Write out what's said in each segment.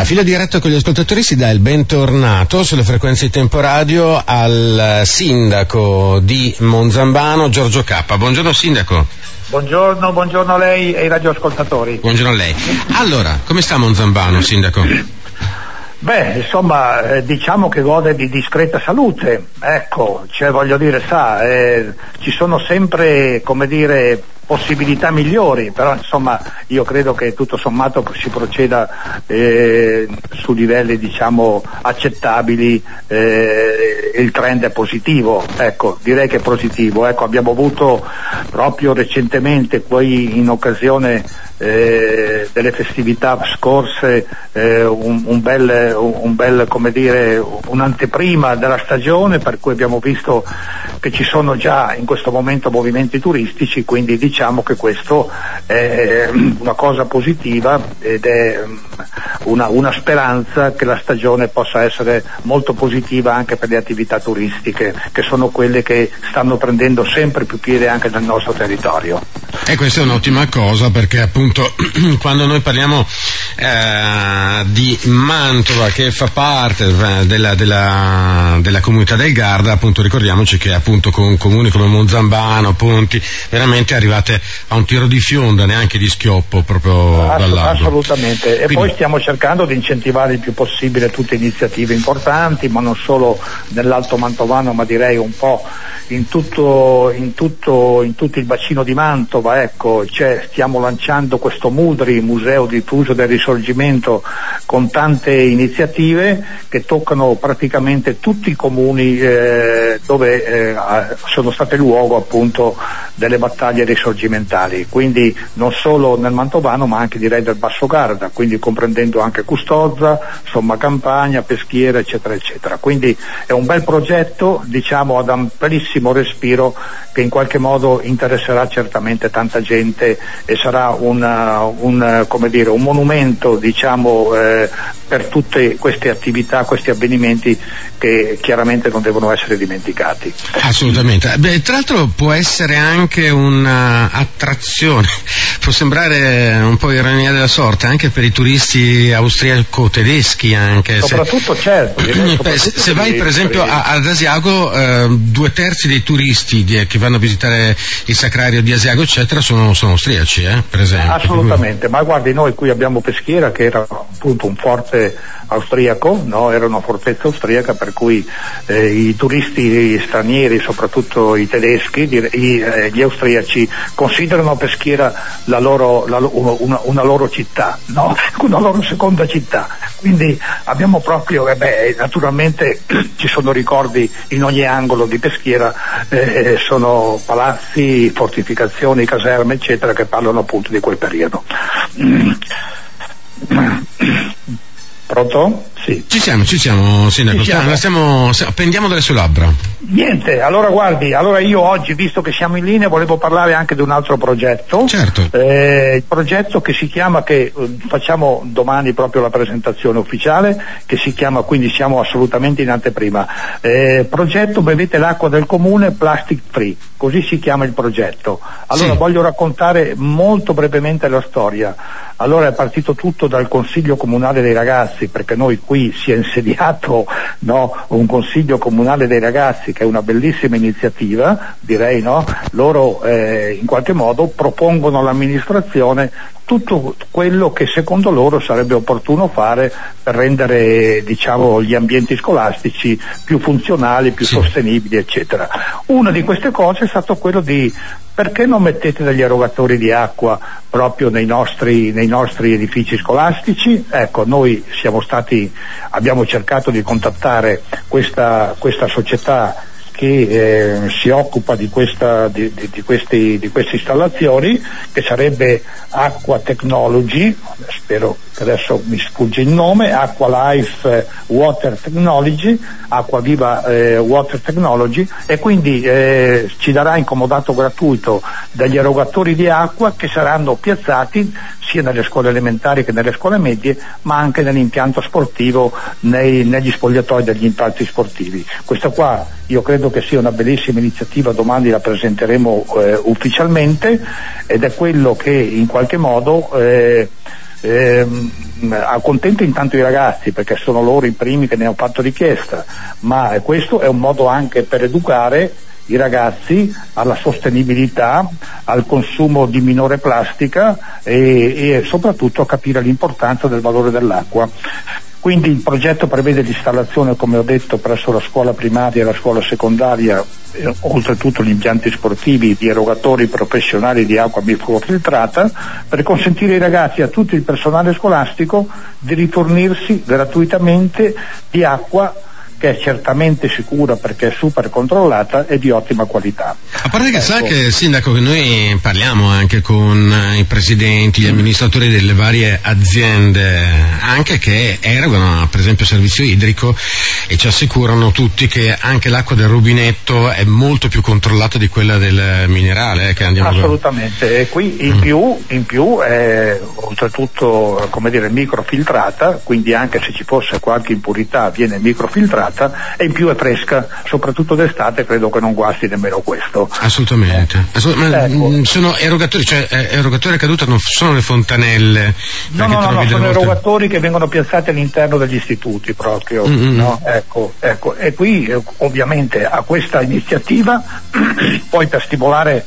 A filo diretto con gli ascoltatori si dà il bentornato sulle frequenze di tempo radio al sindaco di Monzambano, Giorgio Cappa. Buongiorno sindaco. Buongiorno, buongiorno a lei e ai radioascoltatori. Buongiorno a lei. Allora, come sta Monzambano, sindaco? Beh, insomma, eh, diciamo che gode di discreta salute, ecco, cioè voglio dire, sa, eh, ci sono sempre, come dire, possibilità migliori, però insomma io credo che tutto sommato si proceda eh, su livelli diciamo accettabili eh, il trend è positivo, ecco, direi che è positivo, ecco, abbiamo avuto proprio recentemente poi in occasione eh, delle festività scorse eh, un, un, bel, un bel, dire, un'anteprima della stagione per cui abbiamo visto che ci sono già in questo momento movimenti turistici, quindi diciamo che questo è una cosa positiva ed è mm, una, una speranza che la stagione possa essere molto positiva anche per le attività turistiche, che sono quelle che stanno prendendo sempre più piede anche nel nostro territorio. E questa è un'ottima cosa perché appunto quando noi parliamo eh, di Mantova che fa parte eh, della, della, della, comunità del Garda, appunto ricordiamoci che appunto con comuni come Monzambano, Ponti, veramente arrivate a un tiro di fionda, neanche di schioppo proprio Ass- dall'alto. Assolutamente, e Quindi... poi stiamo cercando di incentivare il più possibile tutte iniziative importanti, ma non solo nell'Alto Mantovano, ma direi un po' in tutto, in tutto, in tutto il bacino di Mantova, ecco, cioè, stiamo lanciando questo Mudri, Museo diffuso del risorgimento, con tante iniziative che toccano praticamente tutti i comuni eh, dove eh, sono state luogo appunto delle battaglie risorgimentali, quindi non solo nel Mantovano ma anche direi del Basso Garda, quindi comprendendo anche Custozza, Somma Campagna, Peschiera eccetera eccetera. Quindi è un bel progetto diciamo ad amplissimo respiro che in qualche modo interesserà certamente tanta gente e sarà una, un, dire, un, monumento diciamo, eh, per tutte queste attività, questi avvenimenti che chiaramente non devono essere dimenticati. Assolutamente. Beh, tra l'altro può essere anche un'attrazione, può sembrare un po' ironia della sorte, anche per i turisti austriaco-tedeschi anche. Soprattutto se, certo. Beh, se, se vai per esempio a, ad Asiago, eh, due terzi dei turisti di, che vanno a visitare il sacrario di Asiago eccetera sono, sono austriaci, eh, per esempio. Assolutamente, ma guardi noi qui abbiamo Peschiera che era appunto un forte austriaco, no? era una fortezza austriaca per cui eh, i turisti stranieri, soprattutto i tedeschi, i, eh, gli austriaci, considerano Peschiera la loro, la, una, una, loro città, no? una loro seconda città. Quindi abbiamo proprio, eh beh, naturalmente ci sono ricordi in ogni angolo di Peschiera, eh, sono palazzi, fortificazioni, caserme, eccetera, che parlano appunto di quel periodo. Pronto? Sì. Ci siamo, ci siamo, Sindaco. Ci siamo. Stiamo, pendiamo dalle sue labbra. Niente, allora guardi, allora io oggi, visto che siamo in linea, volevo parlare anche di un altro progetto. Certo. Eh, il progetto che si chiama, che eh, facciamo domani proprio la presentazione ufficiale, che si chiama, quindi siamo assolutamente in anteprima. Eh, progetto Bevete l'acqua del comune plastic free, così si chiama il progetto. Allora sì. voglio raccontare molto brevemente la storia. Allora è partito tutto dal Consiglio Comunale dei Ragazzi, perché noi qui si è insediato no, un Consiglio Comunale dei Ragazzi che è una bellissima iniziativa, direi no? Loro eh, in qualche modo propongono all'amministrazione tutto quello che secondo loro sarebbe opportuno fare per rendere diciamo, gli ambienti scolastici più funzionali, più sì. sostenibili, eccetera. Una di queste cose è stato quello di perché non mettete degli erogatori di acqua proprio nei nostri, nei nostri edifici scolastici? Ecco, noi stati, abbiamo cercato di contattare questa, questa società che eh, si occupa di, questa, di, di, di, questi, di, queste installazioni, che sarebbe Aqua Technology, spero che adesso mi sfugge il nome, Aqua Life Water Technology, Acqua Viva eh, Water Technology e quindi eh, ci darà in comodato gratuito degli erogatori di acqua che saranno piazzati sia nelle scuole elementari che nelle scuole medie, ma anche nell'impianto sportivo, nei, negli spogliatoi degli impianti sportivi. Questa qua io credo che sia una bellissima iniziativa, domani la presenteremo eh, ufficialmente ed è quello che in qualche modo eh, ehm, accontento intanto i ragazzi perché sono loro i primi che ne hanno fatto richiesta, ma questo è un modo anche per educare i ragazzi alla sostenibilità, al consumo di minore plastica e, e soprattutto a capire l'importanza del valore dell'acqua. Quindi il progetto prevede l'installazione, come ho detto, presso la scuola primaria e la scuola secondaria, eh, oltretutto gli impianti sportivi di erogatori professionali di acqua filtrata, per consentire ai ragazzi e a tutto il personale scolastico di rifornirsi gratuitamente di acqua che è certamente sicura perché è super controllata e di ottima qualità. A parte che ecco. sa che Sindaco che noi parliamo anche con i presidenti, gli amministratori delle varie aziende, anche che erogano per esempio servizio idrico e ci assicurano tutti che anche l'acqua del rubinetto è molto più controllata di quella del minerale eh, che andiamo Assolutamente, a... e qui in, mm. più, in più è oltretutto come dire microfiltrata, quindi anche se ci fosse qualche impurità viene microfiltrata filtrata e in più è fresca, soprattutto d'estate credo che non guasti nemmeno questo. Assolutamente. Assolutamente. Ecco. Mm, sono erogatori, cioè eh, erogatori a caduta non sono le fontanelle. No, no, no, no sono volte... erogatori che vengono piazzati all'interno degli istituti proprio. Mm-hmm. No? Ecco, ecco. E qui eh, ovviamente a questa iniziativa, poi per stimolare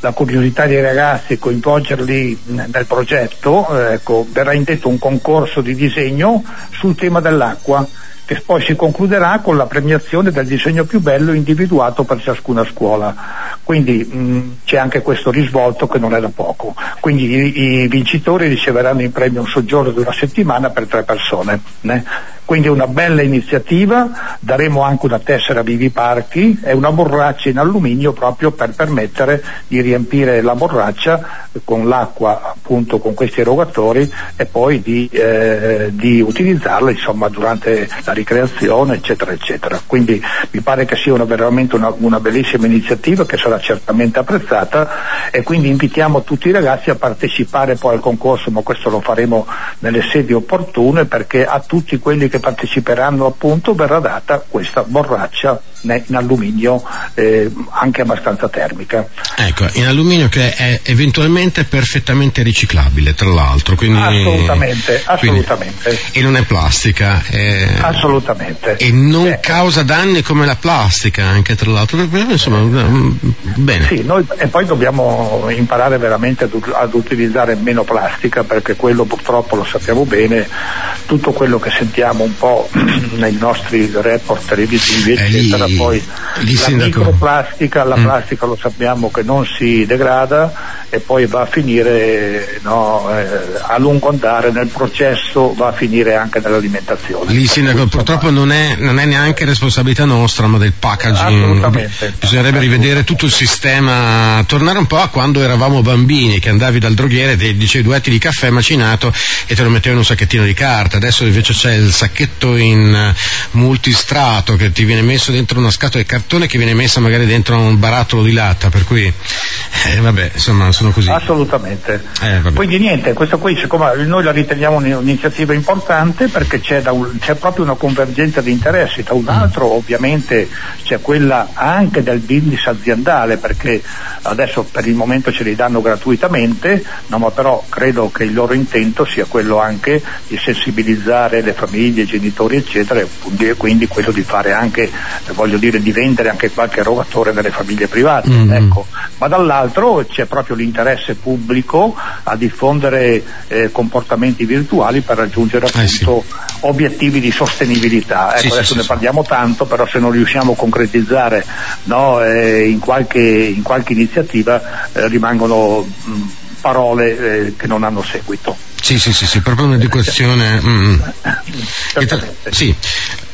la curiosità dei ragazzi e coinvolgerli nel progetto, eh, ecco, verrà indetto un concorso di disegno sul tema dell'acqua che poi si concluderà con la premiazione del disegno più bello individuato per ciascuna scuola. Quindi mh, c'è anche questo risvolto che non è da poco. Quindi i, i vincitori riceveranno in premio un soggiorno di una settimana per tre persone. Né? Quindi una bella iniziativa, daremo anche una tessera Vivi Parchi e una borraccia in alluminio proprio per permettere di riempire la borraccia con l'acqua appunto con questi erogatori e poi di, eh, di utilizzarla insomma durante la ricreazione eccetera eccetera. Quindi mi pare che sia una, veramente una, una bellissima iniziativa che sarà certamente apprezzata e quindi invitiamo tutti i ragazzi a partecipare poi al concorso, ma questo lo faremo nelle sedi opportune perché a tutti quelli che che parteciperanno appunto verrà data questa borraccia in alluminio eh, anche abbastanza termica. Ecco, in alluminio che è eventualmente perfettamente riciclabile tra l'altro. Quindi, assolutamente, assolutamente. Quindi, e non è plastica. È, assolutamente. E non eh, causa danni come la plastica anche tra l'altro. Insomma, mm, bene. Sì, noi, e poi dobbiamo imparare veramente ad, ad utilizzare meno plastica perché quello purtroppo lo sappiamo bene, tutto quello che sentiamo un po' nei nostri report televisivi, eccetera, lì, poi la microplastica, la mm. plastica lo sappiamo che non si degrada e poi va a finire no, eh, a lungo andare nel processo, va a finire anche nell'alimentazione. Lì Sindaco, purtroppo non è, non è, neanche responsabilità nostra, ma del packaging. Bisognerebbe rivedere tutto il sistema, tornare un po' a quando eravamo bambini, che andavi dal droghiere, ti dicevi due etti di caffè macinato e te lo mettevi in un sacchettino di carta. Adesso invece c'è il sacchetto in multistrato che ti viene messo dentro una scatola di cartone che viene messa magari dentro un barattolo di latta, per cui eh, vabbè, insomma, sono così. Assolutamente. Eh, Quindi niente, questo qui siccome noi la riteniamo un'iniziativa importante perché c'è, un, c'è proprio una convergenza di interessi, da un mm. altro mm. ovviamente c'è quella anche del business aziendale perché adesso per il momento ce li danno gratuitamente, no, ma però credo che il loro intento sia quello anche di sensibilizzare le famiglie, i genitori eccetera e quindi quello di fare anche, voglio dire, di vendere anche qualche erogatore nelle famiglie private, mm. ecco. ma dall'altro c'è proprio l'interesse pubblico a diffondere eh, comportamenti virtuali per raggiungere appunto eh sì. obiettivi di sostenibilità. Ecco, sì, adesso sì, ne parliamo tanto, però se non riusciamo a concretizzare no, eh, in, qualche, in, qualche, iniziativa eh, rimangono mh, parole eh, che non hanno seguito. Sì, sì, sì, sì proprio un'educazione. Mm. mm. Sì,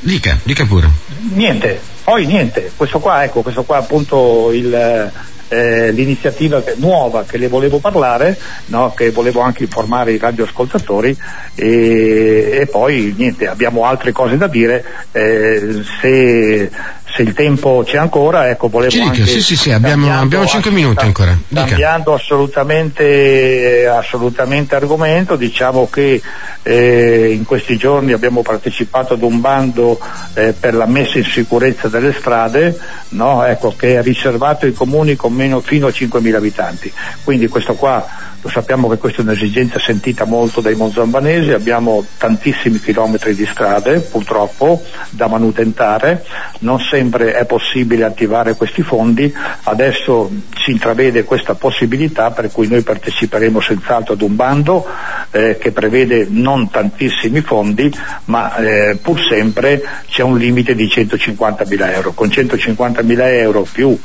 dica, dica pure. Niente, poi niente, questo qua, ecco, questo qua appunto il, eh, l'iniziativa nuova che le volevo parlare, no, che volevo anche informare i radioascoltatori e, e poi niente, abbiamo altre cose da dire, eh, se se il tempo c'è ancora, ecco, volevo Ci dica, sì, sì, sì, abbiamo, abbiamo 5 minuti ancora. Dica. Cambiando assolutamente, assolutamente argomento, diciamo che eh, in questi giorni abbiamo partecipato ad un bando eh, per la messa in sicurezza delle strade, no? ecco, che è riservato ai comuni con meno fino a 5.000 abitanti. Quindi questo qua lo sappiamo che questa è un'esigenza sentita molto dai monzambanesi, abbiamo tantissimi chilometri di strade purtroppo da manutentare, non sempre è possibile attivare questi fondi, adesso si intravede questa possibilità per cui noi parteciperemo senz'altro ad un bando eh, che prevede non tantissimi fondi ma eh, pur sempre c'è un limite di 150 mila euro. Con 150 mila euro più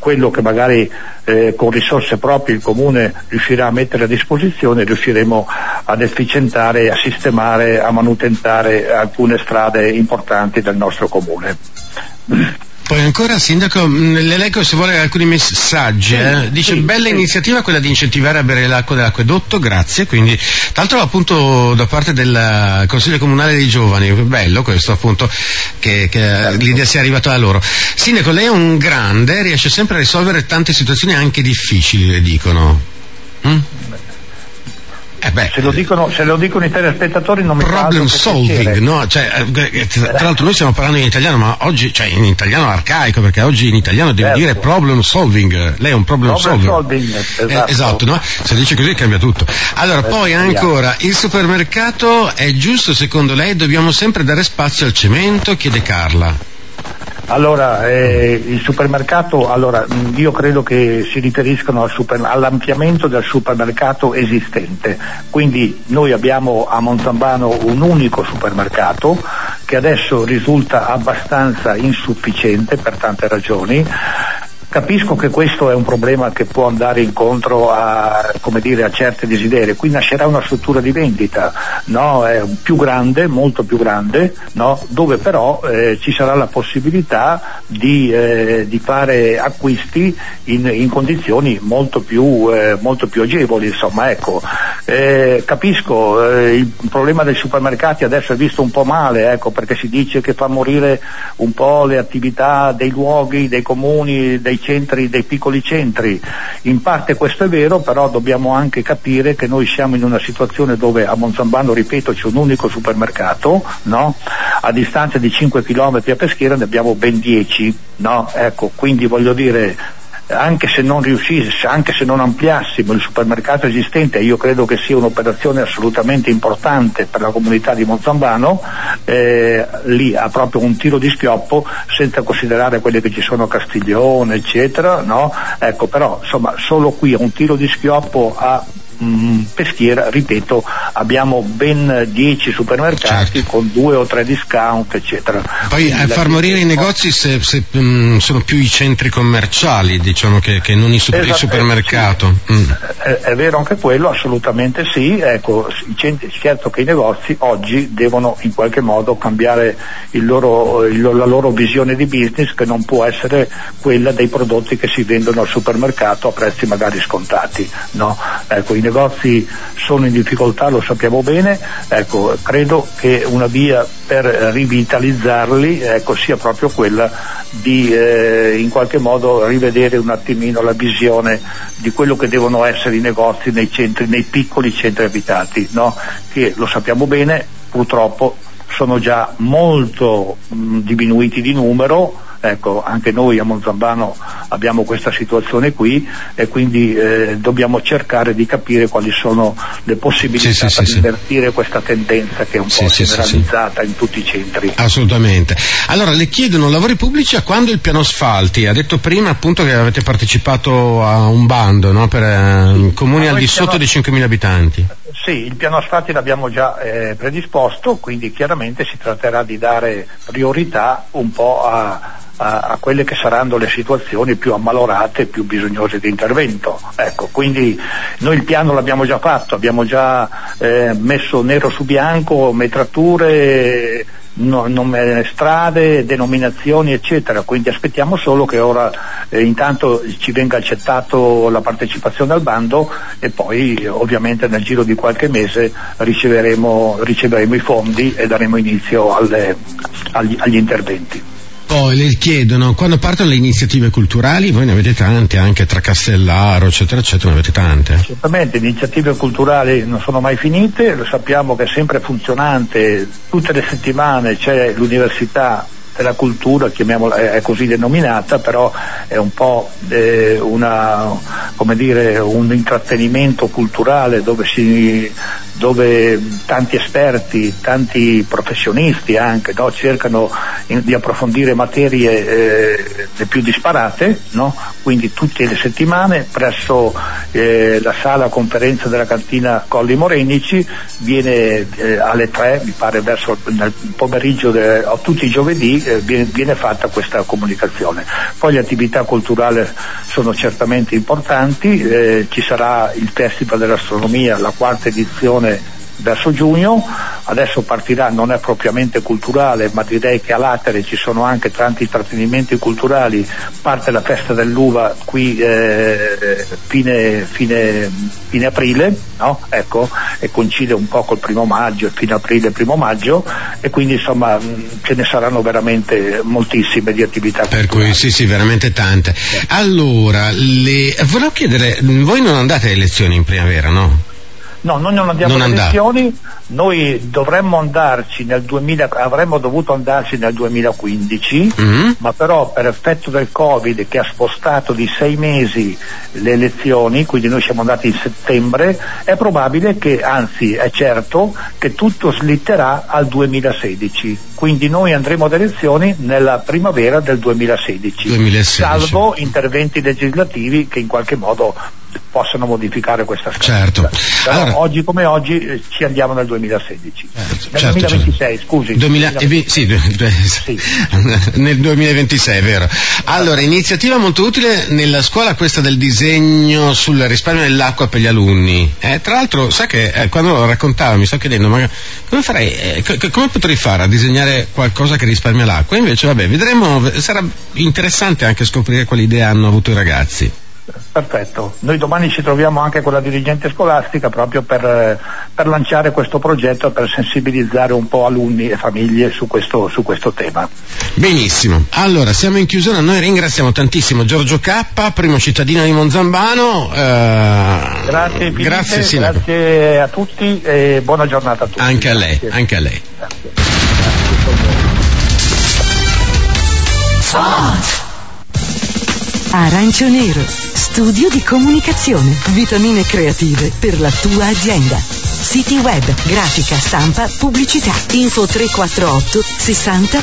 quello che magari eh, con risorse proprie il Comune riuscirà a mettere a disposizione, riusciremo ad efficientare, a sistemare, a manutentare alcune strade importanti del nostro Comune. Poi ancora, Sindaco, mm, le leggo se vuole alcuni messaggi. Eh. Dice, sì, bella sì. iniziativa quella di incentivare a bere l'acqua dell'acquedotto, grazie. Quindi, tra l'altro appunto da parte del Consiglio Comunale dei Giovani, bello questo appunto, che, che certo. l'idea sia arrivata da loro. Sindaco, lei è un grande, riesce sempre a risolvere tante situazioni anche difficili, le dicono. Mm? Eh se, lo dicono, se, lo dicono, i telespettatori non mi Problem solving, no? Cioè, eh, eh, tra l'altro noi stiamo parlando in italiano, ma oggi, cioè in italiano arcaico, perché oggi in italiano devi certo. dire problem solving. Lei è un problem, problem solving. solving esatto. Eh, esatto, no? Se dice così cambia tutto. Allora, eh, poi ancora, il supermercato è giusto secondo lei? Dobbiamo sempre dare spazio al cemento? Chiede Carla. Allora, eh, il supermercato, allora, io credo che si riferiscano al super, all'ampliamento del supermercato esistente, quindi noi abbiamo a Monzambano un unico supermercato che adesso risulta abbastanza insufficiente per tante ragioni, Capisco che questo è un problema che può andare incontro a, dire, a certi desideri, qui nascerà una struttura di vendita no? più grande, molto più grande, no? dove però eh, ci sarà la possibilità di, eh, di fare acquisti in, in condizioni molto più, eh, molto più, agevoli. Insomma, ecco. Eh, capisco, eh, il problema dei supermercati adesso è visto un po' male, ecco, perché si dice che fa morire un po' le attività dei luoghi, dei comuni, dei centri, dei piccoli centri. In parte questo è vero, però dobbiamo anche capire che noi siamo in una situazione dove a Monzambano, ripeto, c'è un unico supermercato, no? a distanza di 5 km a Peschiera ne abbiamo ben 10, no? ecco, quindi voglio dire anche se non riuscisse, anche se non ampliassimo il supermercato esistente, io credo che sia un'operazione assolutamente importante per la comunità di Monzambano, eh, lì ha proprio un tiro di schioppo senza considerare quelle che ci sono a Castiglione, eccetera, no? Ecco, però insomma solo qui un tiro di schioppo a Mm, peschiera, ripeto, abbiamo ben 10 supermercati certo. con due o tre discount, eccetera. Poi a far morire i negozi se, se mh, mm, sono più i centri commerciali, diciamo che, che non i super, esatto, il supermercato. Sì. Mm. È, è, vero anche quello, assolutamente sì. Ecco, centri, certo che i negozi oggi devono in qualche modo cambiare loro, il, la loro visione di business che non può essere quella dei prodotti che si vendono al supermercato a prezzi magari scontati. No? Ecco, negozi sono in difficoltà, lo sappiamo bene, ecco, credo che una via per rivitalizzarli ecco, sia proprio quella di eh, in qualche modo rivedere un attimino la visione di quello che devono essere i negozi nei, centri, nei piccoli centri abitati, no? che lo sappiamo bene, purtroppo sono già molto mh, diminuiti di numero, Ecco, anche noi a Monzambano abbiamo questa situazione qui e quindi eh, dobbiamo cercare di capire quali sono le possibilità sì, per sì, invertire sì. questa tendenza che è un po' generalizzata in tutti i centri. Assolutamente. Allora le chiedono lavori pubblici a quando il piano asfalti? Ha detto prima appunto che avete partecipato a un bando no? per eh, comuni al di sotto dei 5.000 abitanti. Sì, il piano asfalti l'abbiamo già eh, predisposto, quindi chiaramente si tratterà di dare priorità un po' a, a, a, quelle che saranno le situazioni più ammalorate e più bisognose di intervento. Ecco, quindi noi il piano l'abbiamo già fatto, abbiamo già eh, messo nero su bianco metrature, no, nome, strade, denominazioni eccetera, quindi aspettiamo solo che ora eh, intanto ci venga accettato la partecipazione al bando e poi ovviamente nel giro di qualche mese riceveremo, riceveremo i fondi e daremo inizio alle, agli, agli interventi. Poi le chiedono, quando partono le iniziative culturali, voi ne avete tante, anche tra Castellaro, eccetera, eccetera, ne avete tante. Certamente, le iniziative culturali non sono mai finite, lo sappiamo che è sempre funzionante, tutte le settimane c'è l'università della cultura, chiamiamola, è così denominata, però è un po' eh, una, dire, un intrattenimento culturale dove, si, dove, tanti esperti, tanti professionisti anche no, cercano in, di approfondire materie eh, le più disparate, no? quindi tutte le settimane presso eh, la sala conferenza della cantina Colli Morenici viene eh, alle 3, mi pare verso nel pomeriggio, de, tutti i giovedì eh, viene, viene, fatta questa comunicazione. Poi le attività culturali sono certamente importanti, eh, ci sarà il Festival dell'Astronomia, la quarta edizione verso giugno, adesso partirà, non è propriamente culturale, ma direi che a Latere ci sono anche tanti intrattenimenti culturali, parte la festa dell'uva qui eh, fine, fine, fine, aprile, no? ecco, e coincide un po' col primo maggio, fine aprile primo maggio, e quindi insomma ce ne saranno veramente moltissime di attività. Per culturali. cui sì, sì, veramente tante. Allora, le... volevo chiedere, voi non andate alle elezioni in primavera, no? No, noi non andiamo alle elezioni, noi dovremmo andarci nel 2000, avremmo dovuto andarci nel 2015, mm-hmm. ma però per effetto del Covid che ha spostato di sei mesi le elezioni, quindi noi siamo andati in settembre, è probabile che, anzi è certo, che tutto slitterà al 2016. Quindi noi andremo ad elezioni nella primavera del 2016, 2016. salvo interventi legislativi che in qualche modo possano modificare questa strada. Certo. Però allora, oggi come oggi eh, ci andiamo nel 2016. Eh, nel certo, 2026, certo. scusi. 2000, 2020, sì, sì. nel 2026, è vero. Allora, iniziativa molto utile nella scuola questa del disegno sul risparmio dell'acqua per gli alunni. Eh, tra l'altro, sa che eh, quando lo raccontava mi sto chiedendo, ma come farei, eh, c- come potrei fare a disegnare qualcosa che risparmia l'acqua? Invece, vabbè, vedremo, sarà interessante anche scoprire quali idee hanno avuto i ragazzi. Perfetto, noi domani ci troviamo anche con la dirigente scolastica proprio per, per lanciare questo progetto e per sensibilizzare un po' alunni e famiglie su questo, su questo, tema. Benissimo, allora siamo in chiusura, noi ringraziamo tantissimo Giorgio K, primo cittadino di Monzambano. Eh, grazie, Filippo, grazie, grazie, a tutti e buona giornata a tutti. Anche a lei, anche a lei. Grazie. Grazie. Arancio Nero, studio di comunicazione, vitamine creative per la tua azienda. Siti web, grafica, stampa, pubblicità. Info 348 60